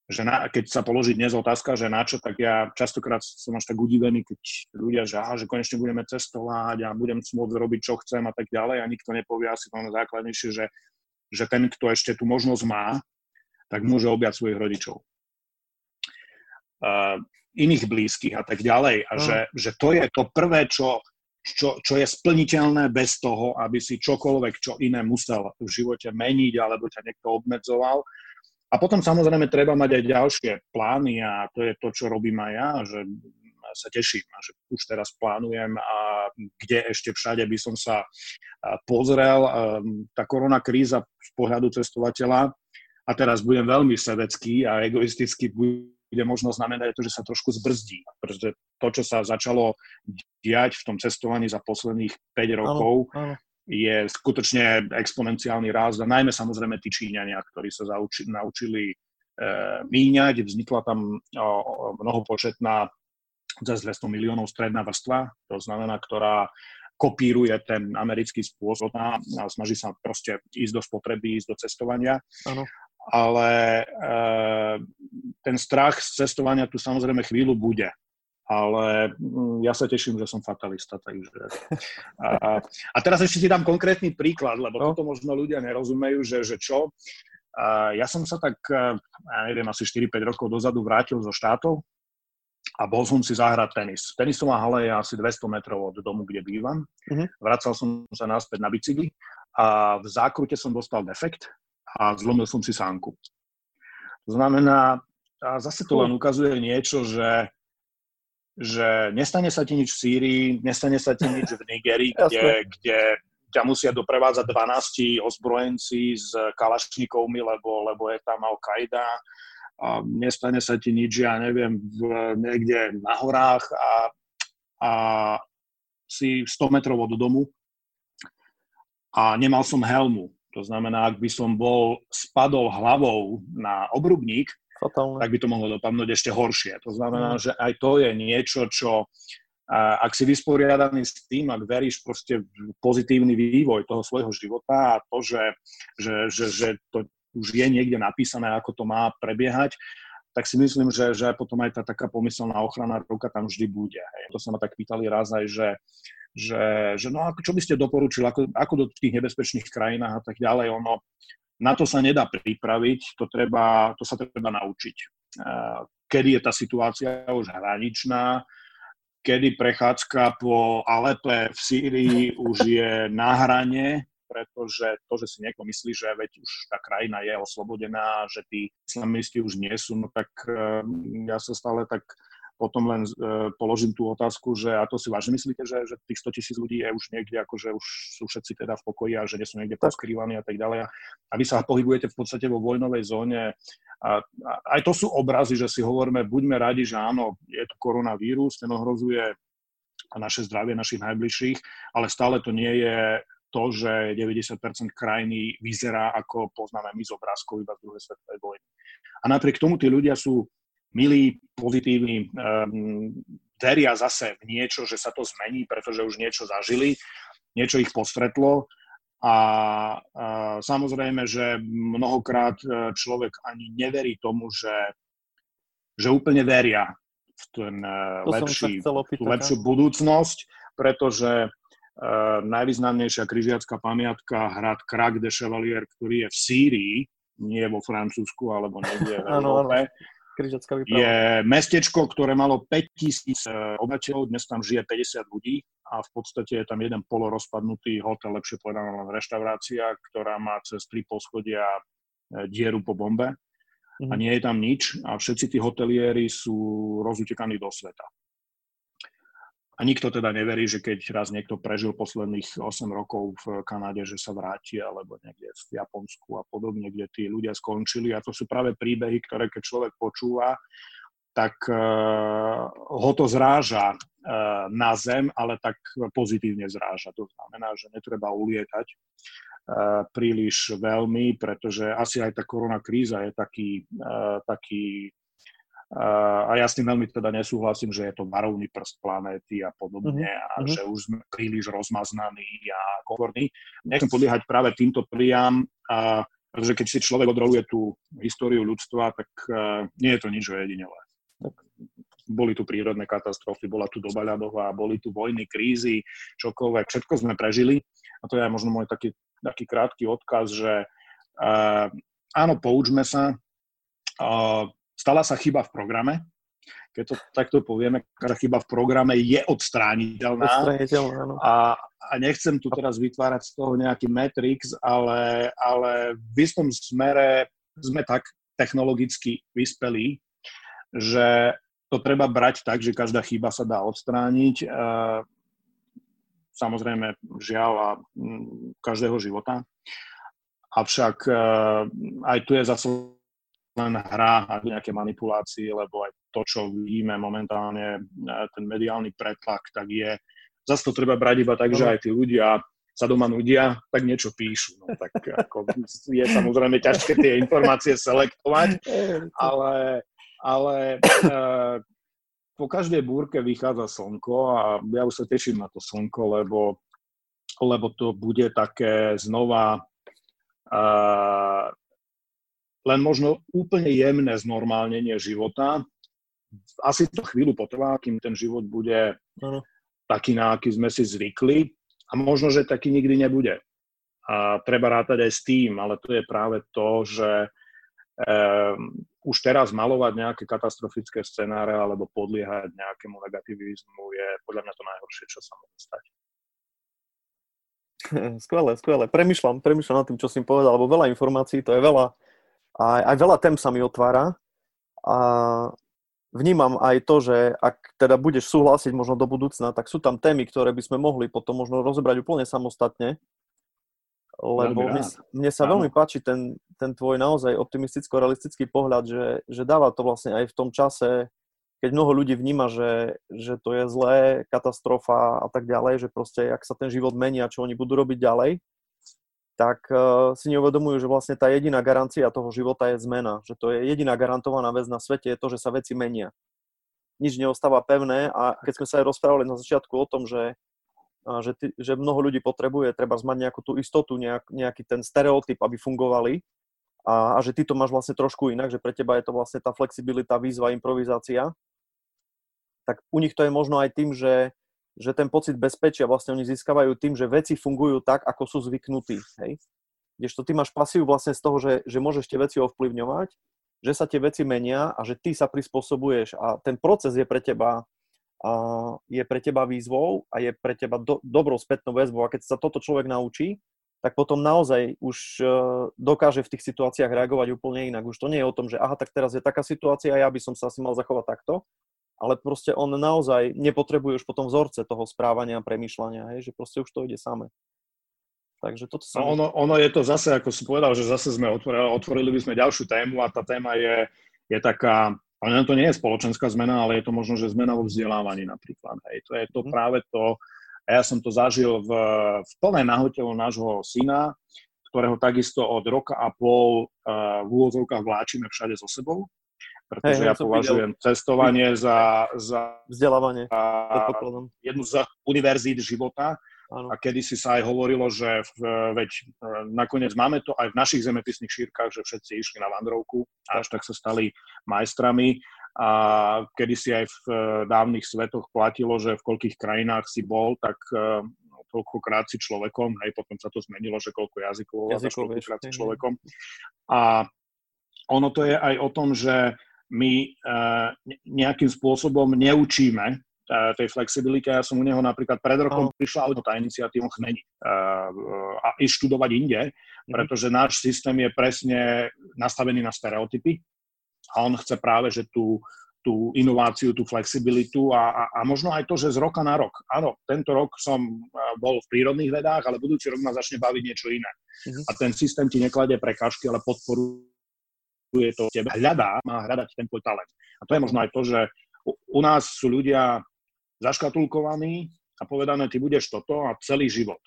Speaker 3: že na, keď sa položí dnes otázka, že na čo, tak ja častokrát som až tak udivený, keď ľudia, že, aha, že konečne budeme cestovať a budem môcť robiť, čo chcem a tak ďalej a nikto nepovie asi to základnejšie, že, že ten, kto ešte tú možnosť má, tak môže objať svojich rodičov. Uh, iných blízkych a tak ďalej. A mm. že, že to je to prvé, čo, čo, čo je splniteľné bez toho, aby si čokoľvek, čo iné musel v živote meniť alebo ťa niekto obmedzoval. A potom samozrejme treba mať aj ďalšie plány a to je to, čo robím aj ja, že sa teším že už teraz plánujem a kde ešte všade by som sa pozrel. Tá korona kríza z pohľadu cestovateľa a teraz budem veľmi sebecký a egoistický, bude možno znamenať to, že sa trošku zbrzdí. Pretože to, čo sa začalo diať v tom cestovaní za posledných 5 rokov, áno, áno je skutočne exponenciálny rast a najmä samozrejme tí Číňania, ktorí sa zauči, naučili e, míňať. Vznikla tam o, mnohopočetná cez 200 miliónov stredná vrstva, to znamená, ktorá kopíruje ten americký spôsob a snaží sa proste ísť do spotreby, ísť do cestovania. Ano. Ale e, ten strach z cestovania tu samozrejme chvíľu bude ale mm, ja sa teším, že som fatalista. Takže... A, a teraz ešte si dám konkrétny príklad, lebo no. toto možno ľudia nerozumejú, že, že čo. Ja som sa tak, ja neviem, asi 4-5 rokov dozadu vrátil zo štátov a bol som si zahrať tenis. Tenisová hala je asi 200 metrov od domu, kde bývam. Uh-huh. Vracal som sa naspäť na bicykli a v zákrute som dostal defekt a zlomil som si sánku. To znamená, a zase to len ukazuje niečo, že že nestane sa ti nič v Sýrii, nestane sa ti nič v Nigerii, [laughs] kde, kde ťa musia doprevádzať 12 ozbrojenci s kalašníkovmi, lebo, lebo je tam Al-Qaida. A nestane sa ti nič, ja neviem, v, niekde na horách a, a si 100 metrov od domu a nemal som helmu. To znamená, ak by som bol spadol hlavou na obrubník, Fatálne. tak by to mohlo dopadnúť ešte horšie. To znamená, mm. že aj to je niečo, čo ak si vysporiadaný s tým, ak veríš proste v pozitívny vývoj toho svojho života a to, že, že, že, že to už je niekde napísané, ako to má prebiehať, tak si myslím, že, že potom aj tá taká pomyselná ochrana ruka tam vždy bude. Hej. To sa ma tak pýtali raz aj, že, že, že no čo by ste doporučili, ako, ako do tých nebezpečných krajinách a tak ďalej. Ono, na to sa nedá pripraviť, to, treba, to sa treba naučiť. Kedy je tá situácia už hraničná, kedy prechádzka po Alepe v Sýrii už je na hrane, pretože to, že si niekto myslí, že veď už tá krajina je oslobodená, že tí islamisti už nie sú, no tak ja sa stále tak potom len uh, položím tú otázku, že a to si vážne myslíte, že, že tých 100 tisíc ľudí je už niekde, akože už sú všetci teda v pokoji a že nie sú niekde poskrývaní a tak ďalej. A vy sa pohybujete v podstate vo vojnovej zóne. A, a aj to sú obrazy, že si hovoríme, buďme radi, že áno, je tu koronavírus, ten ohrozuje naše zdravie našich najbližších, ale stále to nie je to, že 90% krajiny vyzerá ako poznáme my z obrázkov iba z druhej svetovej vojny. A napriek tomu tí ľudia sú milí, pozitívni, um, veria zase v niečo, že sa to zmení, pretože už niečo zažili, niečo ich postretlo a, a samozrejme, že mnohokrát e, človek ani neverí tomu, že, že úplne veria v ten e, lepší, tú lepšiu budúcnosť, pretože najvýznamnejšia križiacká pamiatka hrad Krak de Chevalier, ktorý je v Sýrii, nie vo Francúzsku alebo niekde v [laughs] Európe, výprava. Je mestečko, ktoré malo 5000 e, obyvateľov, dnes tam žije 50 ľudí a v podstate je tam jeden polorozpadnutý hotel, lepšie povedané len reštaurácia, ktorá má cez tri poschodia e, dieru po bombe a mhm. nie je tam nič a všetci tí hotelieri sú rozutekaní do sveta. A nikto teda neverí, že keď raz niekto prežil posledných 8 rokov v Kanade, že sa vráti, alebo niekde v Japonsku a podobne, kde tí ľudia skončili. A to sú práve príbehy, ktoré keď človek počúva, tak uh, ho to zráža uh, na zem, ale tak pozitívne zráža. To znamená, že netreba ulietať uh, príliš veľmi, pretože asi aj tá korona kríza je taký, taký a ja s tým veľmi teda nesúhlasím, že je to varovný prst planéty a podobne a uh-huh. že už sme príliš rozmaznaní a komfortní. Nechcem podliehať práve týmto priam, a, pretože keď si človek odroluje tú históriu ľudstva, tak uh, nie je to nič ojedinelé. Tak boli tu prírodné katastrofy, bola tu doba ľadová, boli tu vojny, krízy, čokoľvek, všetko sme prežili. A to je možno môj taký, taký krátky odkaz, že uh, áno, poučme sa, uh, stala sa chyba v programe, keď to takto povieme, každá chyba v programe je odstrániteľná.
Speaker 2: Odstrániteľná,
Speaker 3: A, a nechcem tu teraz vytvárať z toho nejaký matrix, ale, ale v istom smere sme tak technologicky vyspelí, že to treba brať tak, že každá chyba sa dá odstrániť. E, samozrejme, žiaľ a každého života. Avšak e, aj tu je zase len hra a nejaké manipulácie, lebo aj to, čo vidíme momentálne, e, ten mediálny pretlak, tak je, zase to treba brať iba tak, že aj tí ľudia sa doma nudia, tak niečo píšu. No, tak ako je samozrejme ťažké tie informácie selektovať, [laughs] ale, ale e, po každej búrke vychádza slnko a ja už sa teším na to slnko, lebo, lebo to bude také znova e, len možno úplne jemné znormálnenie života. Asi to chvíľu potrvá, kým ten život bude uh-huh. taký, na aký sme si zvykli a možno, že taký nikdy nebude. A treba rátať aj s tým, ale to je práve to, že um, už teraz malovať nejaké katastrofické scenáre alebo podliehať nejakému negativizmu je podľa mňa to najhoršie, čo sa môže stať.
Speaker 2: Skvelé, skvelé. Premýšľam, premýšľam nad tým, čo si povedal, lebo veľa informácií, to je veľa, aj, aj veľa tém sa mi otvára. A vnímam aj to, že ak teda budeš súhlasiť možno do budúcna, tak sú tam témy, ktoré by sme mohli potom možno rozobrať úplne samostatne, lebo mne, mne sa veľmi páči ten, ten tvoj naozaj optimisticko-realistický pohľad, že, že dáva to vlastne aj v tom čase, keď mnoho ľudí vníma, že, že to je zlé, katastrofa a tak ďalej, že proste, ak sa ten život mení a čo oni budú robiť ďalej, tak uh, si neuvedomujú, že vlastne tá jediná garancia toho života je zmena. Že to je jediná garantovaná vec na svete, je to, že sa veci menia. Nič neostáva pevné a keď sme sa aj rozprávali na začiatku o tom, že, že, ty, že mnoho ľudí potrebuje treba mať nejakú tú istotu, nejak, nejaký ten stereotyp, aby fungovali a, a že ty to máš vlastne trošku inak, že pre teba je to vlastne tá flexibilita, výzva, improvizácia, tak u nich to je možno aj tým, že že ten pocit bezpečia vlastne oni získavajú tým, že veci fungujú tak, ako sú zvyknutí. Hej? Kdežto ty máš pasív vlastne z toho, že, že môžeš tie veci ovplyvňovať, že sa tie veci menia a že ty sa prispôsobuješ a ten proces je pre teba a je pre teba výzvou a je pre teba do, dobrou spätnou väzbou a keď sa toto človek naučí, tak potom naozaj už uh, dokáže v tých situáciách reagovať úplne inak. Už to nie je o tom, že aha, tak teraz je taká situácia, ja by som sa asi mal zachovať takto, ale proste on naozaj nepotrebuje už potom vzorce toho správania a premýšľania, hej, že proste už to ide samé. Takže toto sa...
Speaker 3: No ono, ono je to zase, ako si povedal, že zase sme otvorili, otvorili by sme ďalšiu tému a tá téma je, je taká, ale to nie je spoločenská zmena, ale je to možno, že zmena vo vzdelávaní napríklad. Hej. To je to mm. práve to, a ja som to zažil v, v plnej nahote nášho syna, ktorého takisto od roka a pol uh, v úvodzovkách vláčime všade so sebou pretože hey, ja považujem videl. cestovanie za, za
Speaker 2: vzdelávanie
Speaker 3: za jednu z univerzít života. Ano. A kedy si sa aj hovorilo, že v, veď e, nakoniec máme to aj v našich zemepisných šírkach, že všetci išli na vandrovku a až tak sa stali majstrami. A kedy si aj v e, dávnych svetoch platilo, že v koľkých krajinách si bol, tak e, koľkokrát si človekom, hej, potom sa to zmenilo, že koľko jazykov, jazykov koľkokrát si človekom. A ono to je aj o tom, že my uh, nejakým spôsobom neučíme uh, tej flexibility. Ja som u neho napríklad pred rokom oh. prišla auto tá iniciatíva chmeni uh, a ísť študovať inde, mm. pretože náš systém je presne nastavený na stereotypy a on chce práve, že tú, tú inováciu, tú flexibilitu a, a, a možno aj to, že z roka na rok. Áno, tento rok som bol v prírodných vedách, ale budúci rok ma začne baviť niečo iné. Mm-hmm. A ten systém ti nekladie prekážky, ale podporuje je to tebe, hľadá, má hľadať ten tvoj talent. A to je možno aj to, že u, u nás sú ľudia zaškatulkovaní a povedané, ty budeš toto a celý život.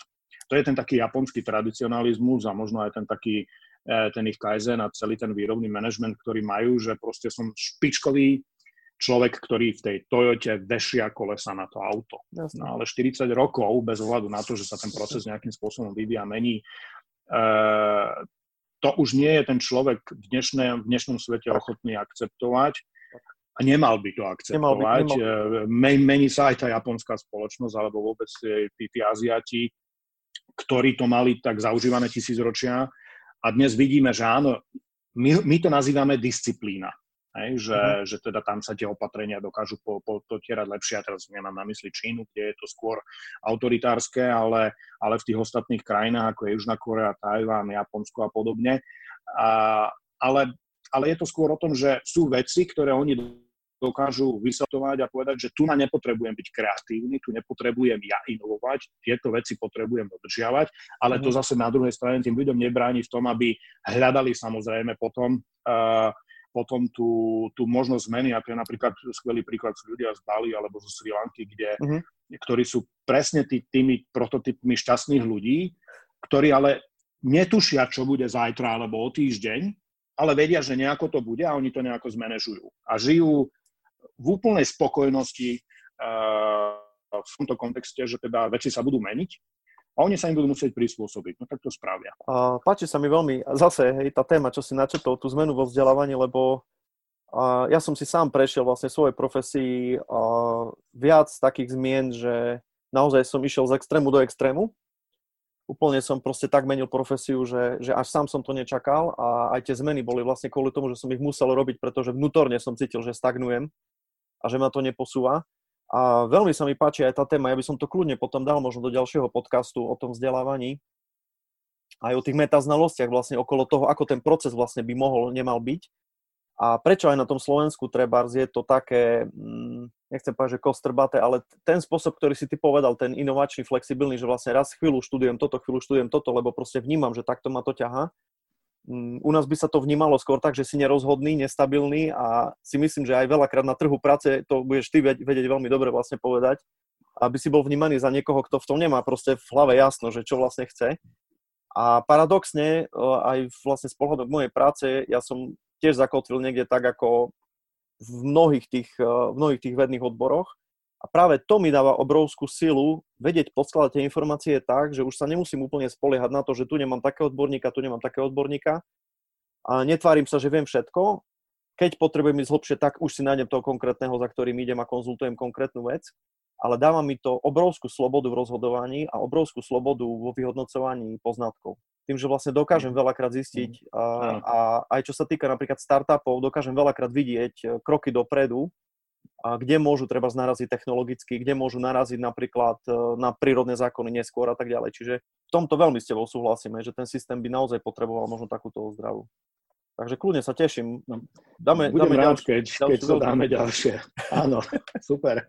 Speaker 3: To je ten taký japonský tradicionalizmus a možno aj ten taký ten ich Kaizen a celý ten výrobný manažment, ktorý majú, že proste som špičkový človek, ktorý v tej Toyote vešia kolesa na to auto. No ale 40 rokov, bez ohľadu na to, že sa ten proces nejakým spôsobom vyvíja, mení, to už nie je ten človek v, dnešné, v dnešnom svete ochotný akceptovať a nemal by to akceptovať. Nemal by, nemal. Mení sa aj tá japonská spoločnosť, alebo vôbec tí, tí Aziati, ktorí to mali tak zaužívané tisícročia. A dnes vidíme, že áno, my, my to nazývame disciplína. Hej, že, uh-huh. že teda tam sa tie opatrenia dokážu po, po, potierať lepšie. A teraz nemám na mysli Čínu, kde je to skôr autoritárske, ale, ale v tých ostatných krajinách, ako je Južná Korea, Tajván, Japonsko a podobne. A, ale, ale je to skôr o tom, že sú veci, ktoré oni dokážu vysvetovať a povedať, že tu na nepotrebujem byť kreatívny, tu nepotrebujem ja inovovať, tieto veci potrebujem dodržiavať, ale to mhm. zase na druhej strane tým ľuďom nebráni v tom, aby hľadali samozrejme potom uh, potom tú, tú možnosť zmeny, a to je napríklad skvelý príklad sú ľudia z Bali alebo zo Sri Lanky, kde, uh-huh. ktorí sú presne tý, tými prototypmi šťastných ľudí, ktorí ale netušia, čo bude zajtra alebo o týždeň, ale vedia, že nejako to bude a oni to nejako zmanéžujú. A žijú v úplnej spokojnosti uh, v tomto kontexte, že teda veci sa budú meniť a oni sa im budú musieť prispôsobiť. No tak to spravia.
Speaker 2: A páči sa mi veľmi zase hej, tá téma, čo si načetol, tú zmenu vo vzdelávaní, lebo a ja som si sám prešiel vlastne svojej profesii a viac takých zmien, že naozaj som išiel z extrému do extrému. Úplne som proste tak menil profesiu, že, že až sám som to nečakal a aj tie zmeny boli vlastne kvôli tomu, že som ich musel robiť, pretože vnútorne som cítil, že stagnujem a že ma to neposúva. A veľmi sa mi páči aj tá téma, ja by som to kľudne potom dal možno do ďalšieho podcastu o tom vzdelávaní, aj o tých metaznalostiach vlastne okolo toho, ako ten proces vlastne by mohol, nemal byť. A prečo aj na tom Slovensku treba je to také, mm, nechcem povedať, že kostrbaté, ale ten spôsob, ktorý si ty povedal, ten inovačný, flexibilný, že vlastne raz chvíľu študujem toto, chvíľu študujem toto, lebo proste vnímam, že takto ma to ťaha, u nás by sa to vnímalo skôr tak, že si nerozhodný, nestabilný a si myslím, že aj veľakrát na trhu práce to budeš ty vedieť veľmi dobre vlastne povedať, aby si bol vnímaný za niekoho, kto v tom nemá proste v hlave jasno, že čo vlastne chce. A paradoxne, e, aj vlastne z pohľadu mojej práce, ja som tiež zakotvil niekde tak ako v mnohých tých, e, v mnohých tých vedných odboroch, a práve to mi dáva obrovskú silu vedieť podskladať tie informácie tak, že už sa nemusím úplne spoliehať na to, že tu nemám takého odborníka, tu nemám takého odborníka a netvárim sa, že viem všetko. Keď potrebujem ísť hlbšie, tak už si nájdem toho konkrétneho, za ktorým idem a konzultujem konkrétnu vec. Ale dáva mi to obrovskú slobodu v rozhodovaní a obrovskú slobodu vo vyhodnocovaní poznatkov. Tým, že vlastne dokážem mhm. veľakrát zistiť mhm. a, a aj čo sa týka napríklad startupov, dokážem veľakrát vidieť kroky dopredu kde môžu treba naraziť technologicky, kde môžu naraziť napríklad e, na prírodné zákony neskôr a tak ďalej. Čiže v tomto veľmi s tebou súhlasíme, že ten systém by naozaj potreboval možno takúto zdravu. Takže kľudne sa teším.
Speaker 3: No, dáme, Budem dáme rád, ďalšie, keď, ďalšie, keď sa dáme ďalšie. Áno, [laughs] super.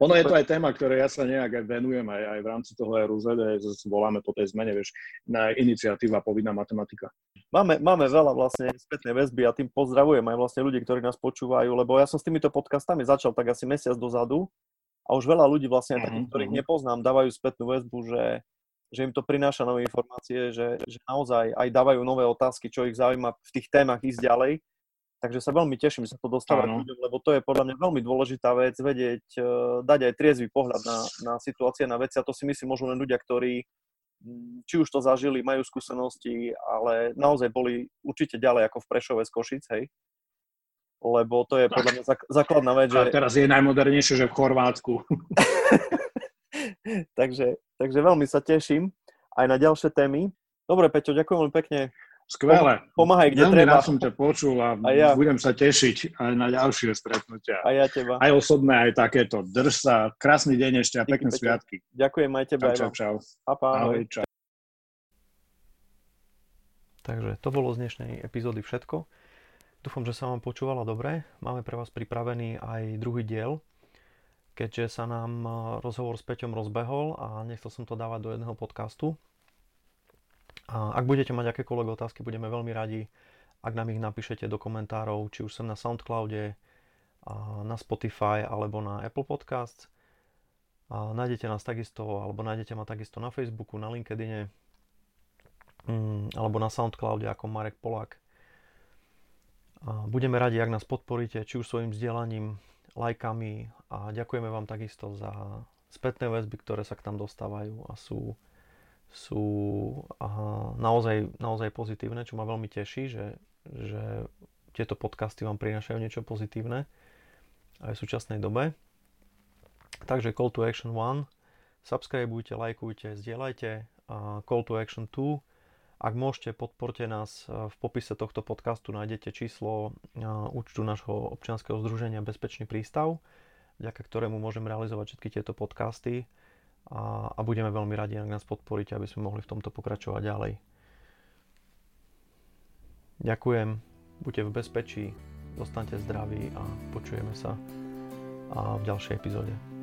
Speaker 3: ono je to aj téma, ktoré ja sa nejak aj venujem aj, aj v rámci toho RUZ, voláme po tej zmene, vieš, na iniciatíva povinná matematika.
Speaker 2: Máme, máme veľa vlastne spätnej väzby a tým pozdravujem aj vlastne ľudí, ktorí nás počúvajú, lebo ja som s týmito podcastami začal tak asi mesiac dozadu a už veľa ľudí vlastne, mm-hmm. takých, ktorých mhm. nepoznám, dávajú spätnú väzbu, že že im to prináša nové informácie, že, že naozaj aj dávajú nové otázky, čo ich zaujíma v tých témach ísť ďalej. Takže sa veľmi teším, že sa to dostáva k ľuďom, lebo to je podľa mňa veľmi dôležitá vec, vedieť, e, dať aj triezvy pohľad na, na situácie, na veci a to si myslím môžu len ľudia, ktorí či už to zažili, majú skúsenosti, ale naozaj boli určite ďalej ako v Prešove z Košic, hej? Lebo to je podľa mňa základná vec,
Speaker 3: že... A teraz je najmodernejšie, že v Chorvátsku. [laughs] [laughs]
Speaker 2: takže, takže veľmi sa teším aj na ďalšie témy. Dobre, Peťo, ďakujem veľmi pekne.
Speaker 3: Skvelé.
Speaker 2: Pomáhaj, kde
Speaker 3: Veľmi
Speaker 2: treba.
Speaker 3: Ja som ťa počul a, a ja. budem sa tešiť aj na ďalšie stretnutia.
Speaker 2: A ja teba.
Speaker 3: Aj osobné, aj takéto. Drž sa. Krásny deň ešte a pekné Peťo. sviatky.
Speaker 2: Ďakujem aj teba.
Speaker 3: Čau, čau, čau.
Speaker 2: Pa, Ahoj, čau.
Speaker 1: Takže to bolo z dnešnej epizódy všetko. Dúfam, že sa vám počúvala dobre. Máme pre vás pripravený aj druhý diel, keďže sa nám e, rozhovor s Peťom rozbehol a nechcel som to dávať do jedného podcastu. A ak budete mať akékoľvek otázky, budeme veľmi radi, ak nám ich napíšete do komentárov, či už sem na Soundcloude, na Spotify alebo na Apple Podcasts. A nájdete nás takisto, alebo nájdete ma takisto na Facebooku, na LinkedIne.
Speaker 2: mm, alebo na Soundcloude ako Marek Polák. A budeme radi, ak nás podporíte, či už svojim vzdelaním, lajkami a ďakujeme vám takisto za spätné väzby, ktoré sa k tam dostávajú a sú, sú aha, naozaj, naozaj pozitívne, čo ma veľmi teší, že, že tieto podcasty vám prinášajú niečo pozitívne aj v súčasnej dobe. Takže Call to Action 1, subscribeujte, lajkujte, zdieľajte. A Call to Action 2, ak môžete, podporte nás. V popise tohto podcastu nájdete číslo účtu nášho občianskeho združenia Bezpečný prístav, vďaka ktorému môžem realizovať všetky tieto podcasty a, a budeme veľmi radi, ak nás podporíte, aby sme mohli v tomto pokračovať ďalej. Ďakujem, buďte v bezpečí, zostaňte zdraví a počujeme sa v ďalšej epizóde.